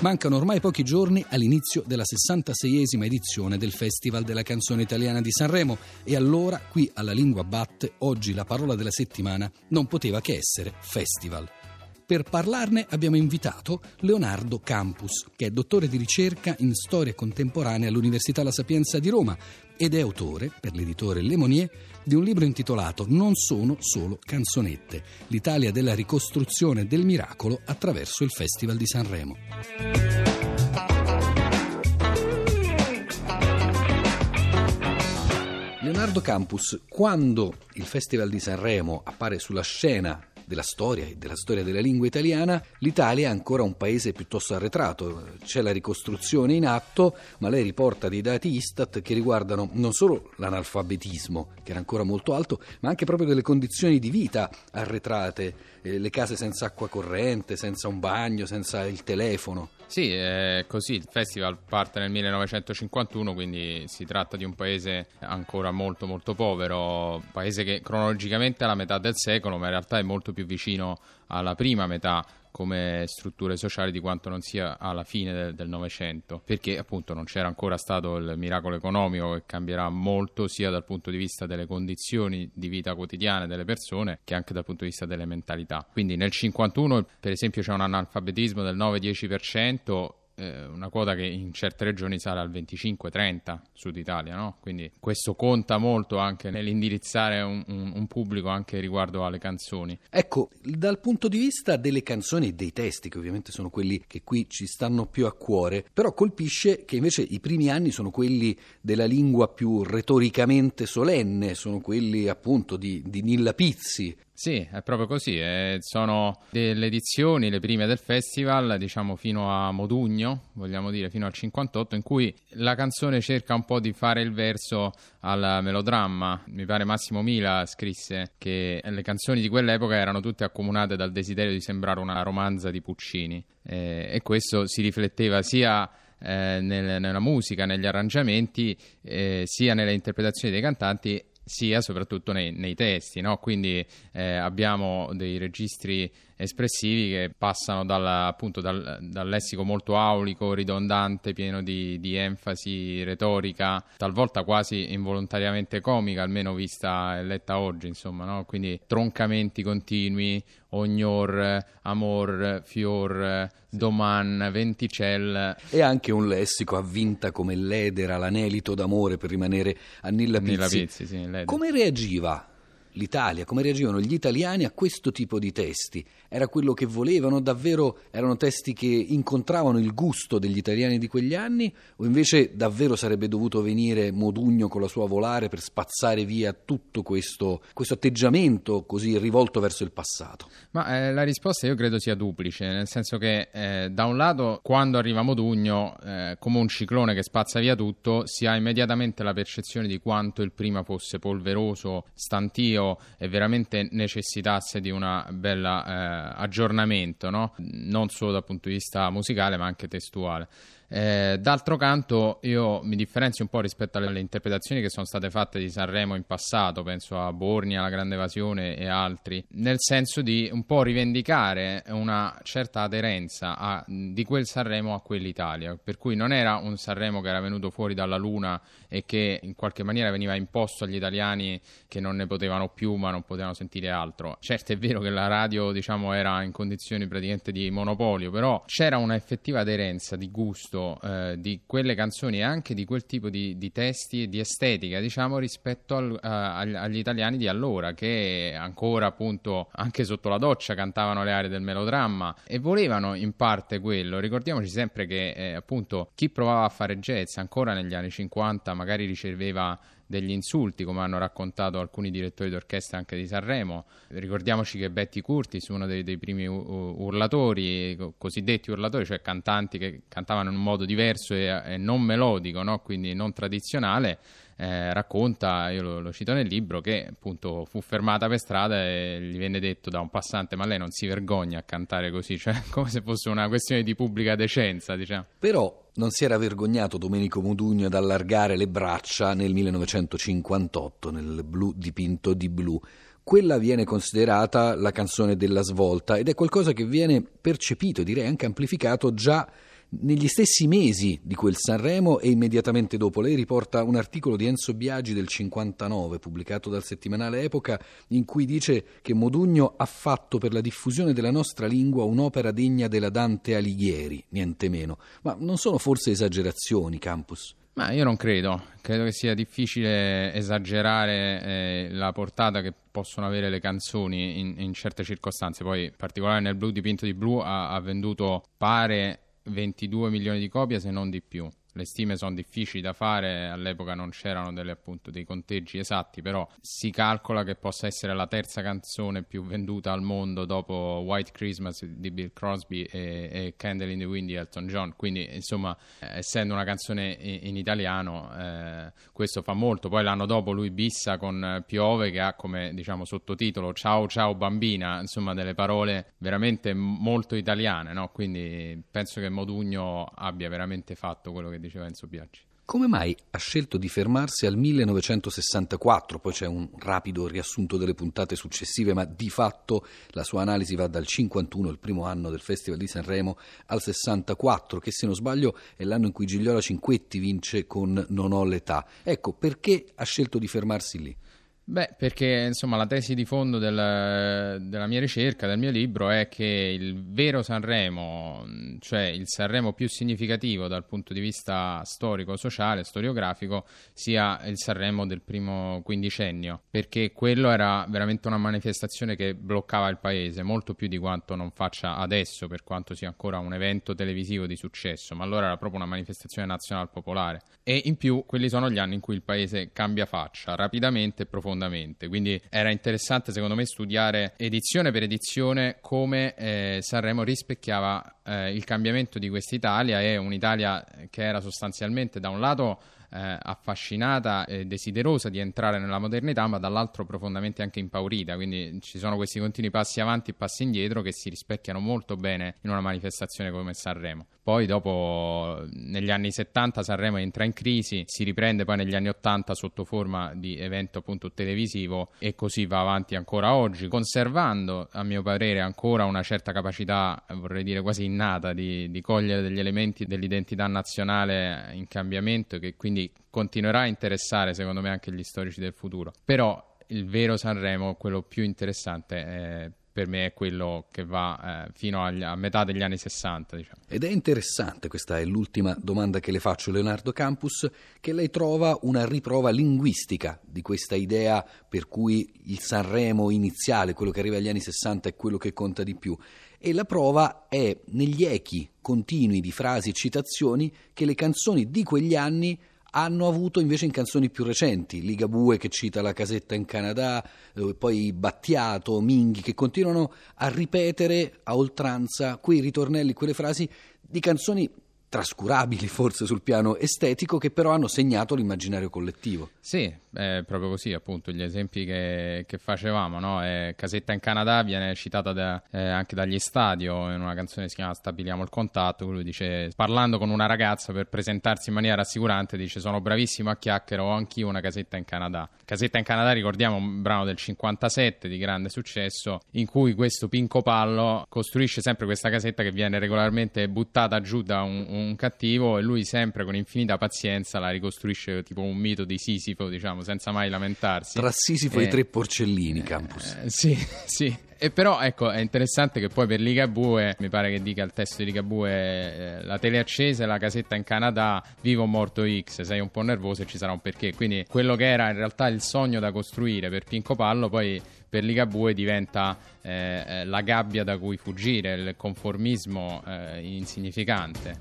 Mancano ormai pochi giorni all'inizio della 66esima edizione del Festival della canzone italiana di Sanremo e allora qui alla Lingua Batte oggi la parola della settimana non poteva che essere festival. Per parlarne abbiamo invitato Leonardo Campus, che è dottore di ricerca in storia contemporanea all'Università La Sapienza di Roma ed è autore, per l'editore Lemonier, di un libro intitolato Non sono solo canzonette, l'Italia della ricostruzione del miracolo attraverso il Festival di Sanremo. Leonardo Campus, quando il Festival di Sanremo appare sulla scena della storia e della storia della lingua italiana, l'Italia è ancora un paese piuttosto arretrato. C'è la ricostruzione in atto, ma lei riporta dei dati Istat che riguardano non solo l'analfabetismo, che era ancora molto alto, ma anche proprio delle condizioni di vita arretrate, eh, le case senza acqua corrente, senza un bagno, senza il telefono. Sì, è così. Il festival parte nel 1951, quindi si tratta di un paese ancora molto molto povero, un paese che cronologicamente è alla metà del secolo, ma in realtà è molto più vicino alla prima metà come strutture sociali di quanto non sia alla fine del Novecento, perché appunto non c'era ancora stato il miracolo economico che cambierà molto sia dal punto di vista delle condizioni di vita quotidiane delle persone che anche dal punto di vista delle mentalità. Quindi nel 51 per esempio c'è un analfabetismo del 9-10%, eh, una quota che in certe regioni sale al 25-30 Sud Italia, no? quindi questo conta molto anche nell'indirizzare un, un, un, pubblico anche riguardo alle canzoni. Ecco, dal punto di vista delle canzoni e dei testi, che ovviamente sono quelli che qui ci stanno più a cuore, però colpisce che invece i primi anni sono quelli della lingua più retoricamente solenne, sono quelli appunto di, di Nilla Pizzi, sì, è proprio così. Eh, sono delle edizioni, le prime del festival, diciamo fino a Modugno, vogliamo dire fino al 58, in cui la canzone cerca un po' di fare il verso al melodramma. Mi pare Massimo Mila scrisse che le canzoni di quell'epoca erano tutte accomunate dal desiderio di sembrare una romanza di Puccini. Eh, e questo si rifletteva sia eh, nel, nella musica, negli arrangiamenti, eh, sia nelle interpretazioni dei cantanti sia soprattutto nei, nei testi, no? quindi eh, abbiamo dei registri espressivi che passano dalla, appunto dal, dal, lessico molto aulico, ridondante, pieno di, di, enfasi retorica, talvolta quasi involontariamente comica, almeno vista e letta oggi, insomma, no? quindi troncamenti continui, ognor, amor, fior, doman, venticel. E anche un lessico avvinta come l'edera, l'anelito d'amore per rimanere a Nilla Pizzi. Nilla Pizzi sì, come reagiva l'Italia, come reagivano gli italiani a questo tipo di testi. Era quello che volevano? Davvero erano testi che incontravano il gusto degli italiani di quegli anni? O invece davvero sarebbe dovuto venire Modugno con la sua volare per spazzare via tutto questo, questo atteggiamento così rivolto verso il passato? Ma eh, la risposta io credo sia duplice, nel senso che eh, da un lato quando arriva Modugno, eh, come un ciclone che spazza via tutto, si ha immediatamente la percezione di quanto il prima fosse polveroso, stantio, e veramente necessitasse di un bel eh, aggiornamento, no? non solo dal punto di vista musicale ma anche testuale. Eh, d'altro canto, io mi differenzio un po' rispetto alle interpretazioni che sono state fatte di Sanremo in passato, penso a Borni, alla Grande Evasione e altri, nel senso di un po' rivendicare una certa aderenza a, di quel Sanremo a quell'Italia. Per cui non era un Sanremo che era venuto fuori dalla Luna e che in qualche maniera veniva imposto agli italiani che non ne potevano più, ma non potevano sentire altro. Certo, è vero che la radio, diciamo, era in condizioni praticamente di monopolio, però c'era una effettiva aderenza di gusto gusto eh, di quelle canzoni e anche di quel tipo di, di testi e di estetica, diciamo, rispetto al, uh, agli italiani di allora, che ancora appunto anche sotto la doccia cantavano le aree del melodramma e volevano in parte quello. Ricordiamoci sempre che eh, appunto chi provava a fare jazz ancora negli anni 50 magari riceveva degli insulti, come hanno raccontato alcuni direttori d'orchestra anche di Sanremo. Ricordiamoci che Betty Curtis, uno dei, dei primi urlatori, cosiddetti urlatori, cioè cantanti che cantavano in un modo diverso e, e non melodico, no? quindi non tradizionale, eh, racconta, io lo, lo, cito nel libro, che appunto fu fermata per strada e gli venne detto da un passante ma lei non si vergogna a cantare così, cioè come se fosse una questione di pubblica decenza, diciamo. Però non si era vergognato Domenico Modugno ad allargare le braccia nel 1958 nel blu dipinto di blu. Quella viene considerata la canzone della svolta ed è qualcosa che viene percepito, direi anche amplificato già negli stessi mesi di quel Sanremo e immediatamente dopo. Lei riporta un articolo di Enzo Biagi del 59, pubblicato dal settimanale Epoca, in cui dice che Modugno ha fatto per la diffusione della nostra lingua un'opera degna della Dante Alighieri, niente meno. Ma non sono forse esagerazioni, Campus? Ma io non credo, credo che sia difficile esagerare eh, la portata che possono avere le canzoni in, in, certe circostanze. Poi, in particolare nel blu dipinto di blu, ha, ha venduto pare 22 milioni di copie, se non di più le stime sono difficili da fare, all'epoca non c'erano delle, appunto, dei conteggi esatti, però si calcola che possa essere la terza canzone più venduta al mondo dopo White Christmas di Bill Crosby e, e Candle in the Wind di Elton John, quindi insomma essendo una canzone in, in italiano eh, questo fa molto, poi l'anno dopo lui bissa con Piove che ha come diciamo sottotitolo Ciao ciao bambina, insomma delle parole veramente molto italiane, no? quindi penso che Modugno abbia veramente fatto quello che dice diceva Enzo Biaggi. Come mai ha scelto di fermarsi al 1964? Poi c'è un rapido riassunto delle puntate successive, ma di fatto la sua analisi va dal 51, il primo anno del Festival di Sanremo, al 64, che se non sbaglio è l'anno in cui Gigliola Cinquetti vince con Non ho l'età. Ecco, perché ha scelto di fermarsi lì? Beh, perché insomma la tesi di fondo del, della mia ricerca, del mio libro, è che il vero Sanremo, cioè il Sanremo più significativo dal punto di vista storico-sociale, storiografico, sia il Sanremo del primo quindicennio, perché quello era veramente una manifestazione che bloccava il paese, molto più di quanto non faccia adesso, per quanto sia ancora un evento televisivo di successo, ma allora era proprio una manifestazione nazionale popolare. E in più quelli sono gli anni in cui il paese cambia faccia rapidamente e profondamente profondamente. Quindi era interessante secondo me studiare edizione per edizione come eh, Sanremo rispecchiava eh, il cambiamento di questa Italia e un'Italia che era sostanzialmente da un lato eh, affascinata e desiderosa di entrare nella modernità, ma dall'altro profondamente anche impaurita. Quindi ci sono questi continui passi avanti e passi indietro che si rispecchiano molto bene in una manifestazione come Sanremo. Poi dopo, negli anni 70, Sanremo entra in crisi, si riprende poi negli anni 80 sotto forma di evento appunto televisivo e così va avanti ancora oggi, conservando a mio parere ancora una certa capacità, vorrei dire quasi innata, di, di cogliere degli elementi dell'identità nazionale in cambiamento che quindi quindi continuerà a interessare secondo me anche gli storici del futuro. Però il vero Sanremo, quello più interessante, è, per me è quello che va eh, fino agli, a metà degli anni 60. Diciamo. Ed è interessante, questa è l'ultima domanda che le faccio, Leonardo Campus, che lei trova una riprova linguistica di questa idea per cui il Sanremo iniziale, quello che arriva agli anni 60, è quello che conta di più. E la prova è negli echi continui di frasi e citazioni che le canzoni di quegli anni hanno avuto invece in canzoni più recenti, Ligabue che cita la casetta in Canada, eh, poi Battiato, Minghi, che continuano a ripetere a oltranza quei ritornelli, quelle frasi di canzoni trascurabili forse sul piano estetico che però hanno segnato l'immaginario collettivo. Sì, è proprio così appunto gli esempi che, che facevamo, no? eh, Casetta in Canada viene citata da, eh, anche dagli stadio in una canzone che si chiama Stabiliamo il contatto, lui dice parlando con una ragazza per presentarsi in maniera rassicurante dice sono bravissimo a chiacchiere ho anch'io una casetta in Canada. Casetta in Canada ricordiamo un brano del 57 di grande successo in cui questo Pinco Pallo costruisce sempre questa casetta che viene regolarmente buttata giù da un un cattivo e lui sempre con infinita pazienza la ricostruisce tipo un mito di Sisifo, diciamo, senza mai lamentarsi. Tra Sisifo e, i tre porcellini, Campus. Eh, sì, sì. E però ecco è interessante che poi per Ligabue, mi pare che dica il testo di Ligabue, eh, la tele accesa e la casetta in Canada, vivo o morto X, sei un po' nervoso e ci sarà un perché. Quindi quello che era in realtà il sogno da costruire per Pinco Pallo, poi per Ligabue diventa eh, eh, la gabbia da cui fuggire, il conformismo eh, insignificante.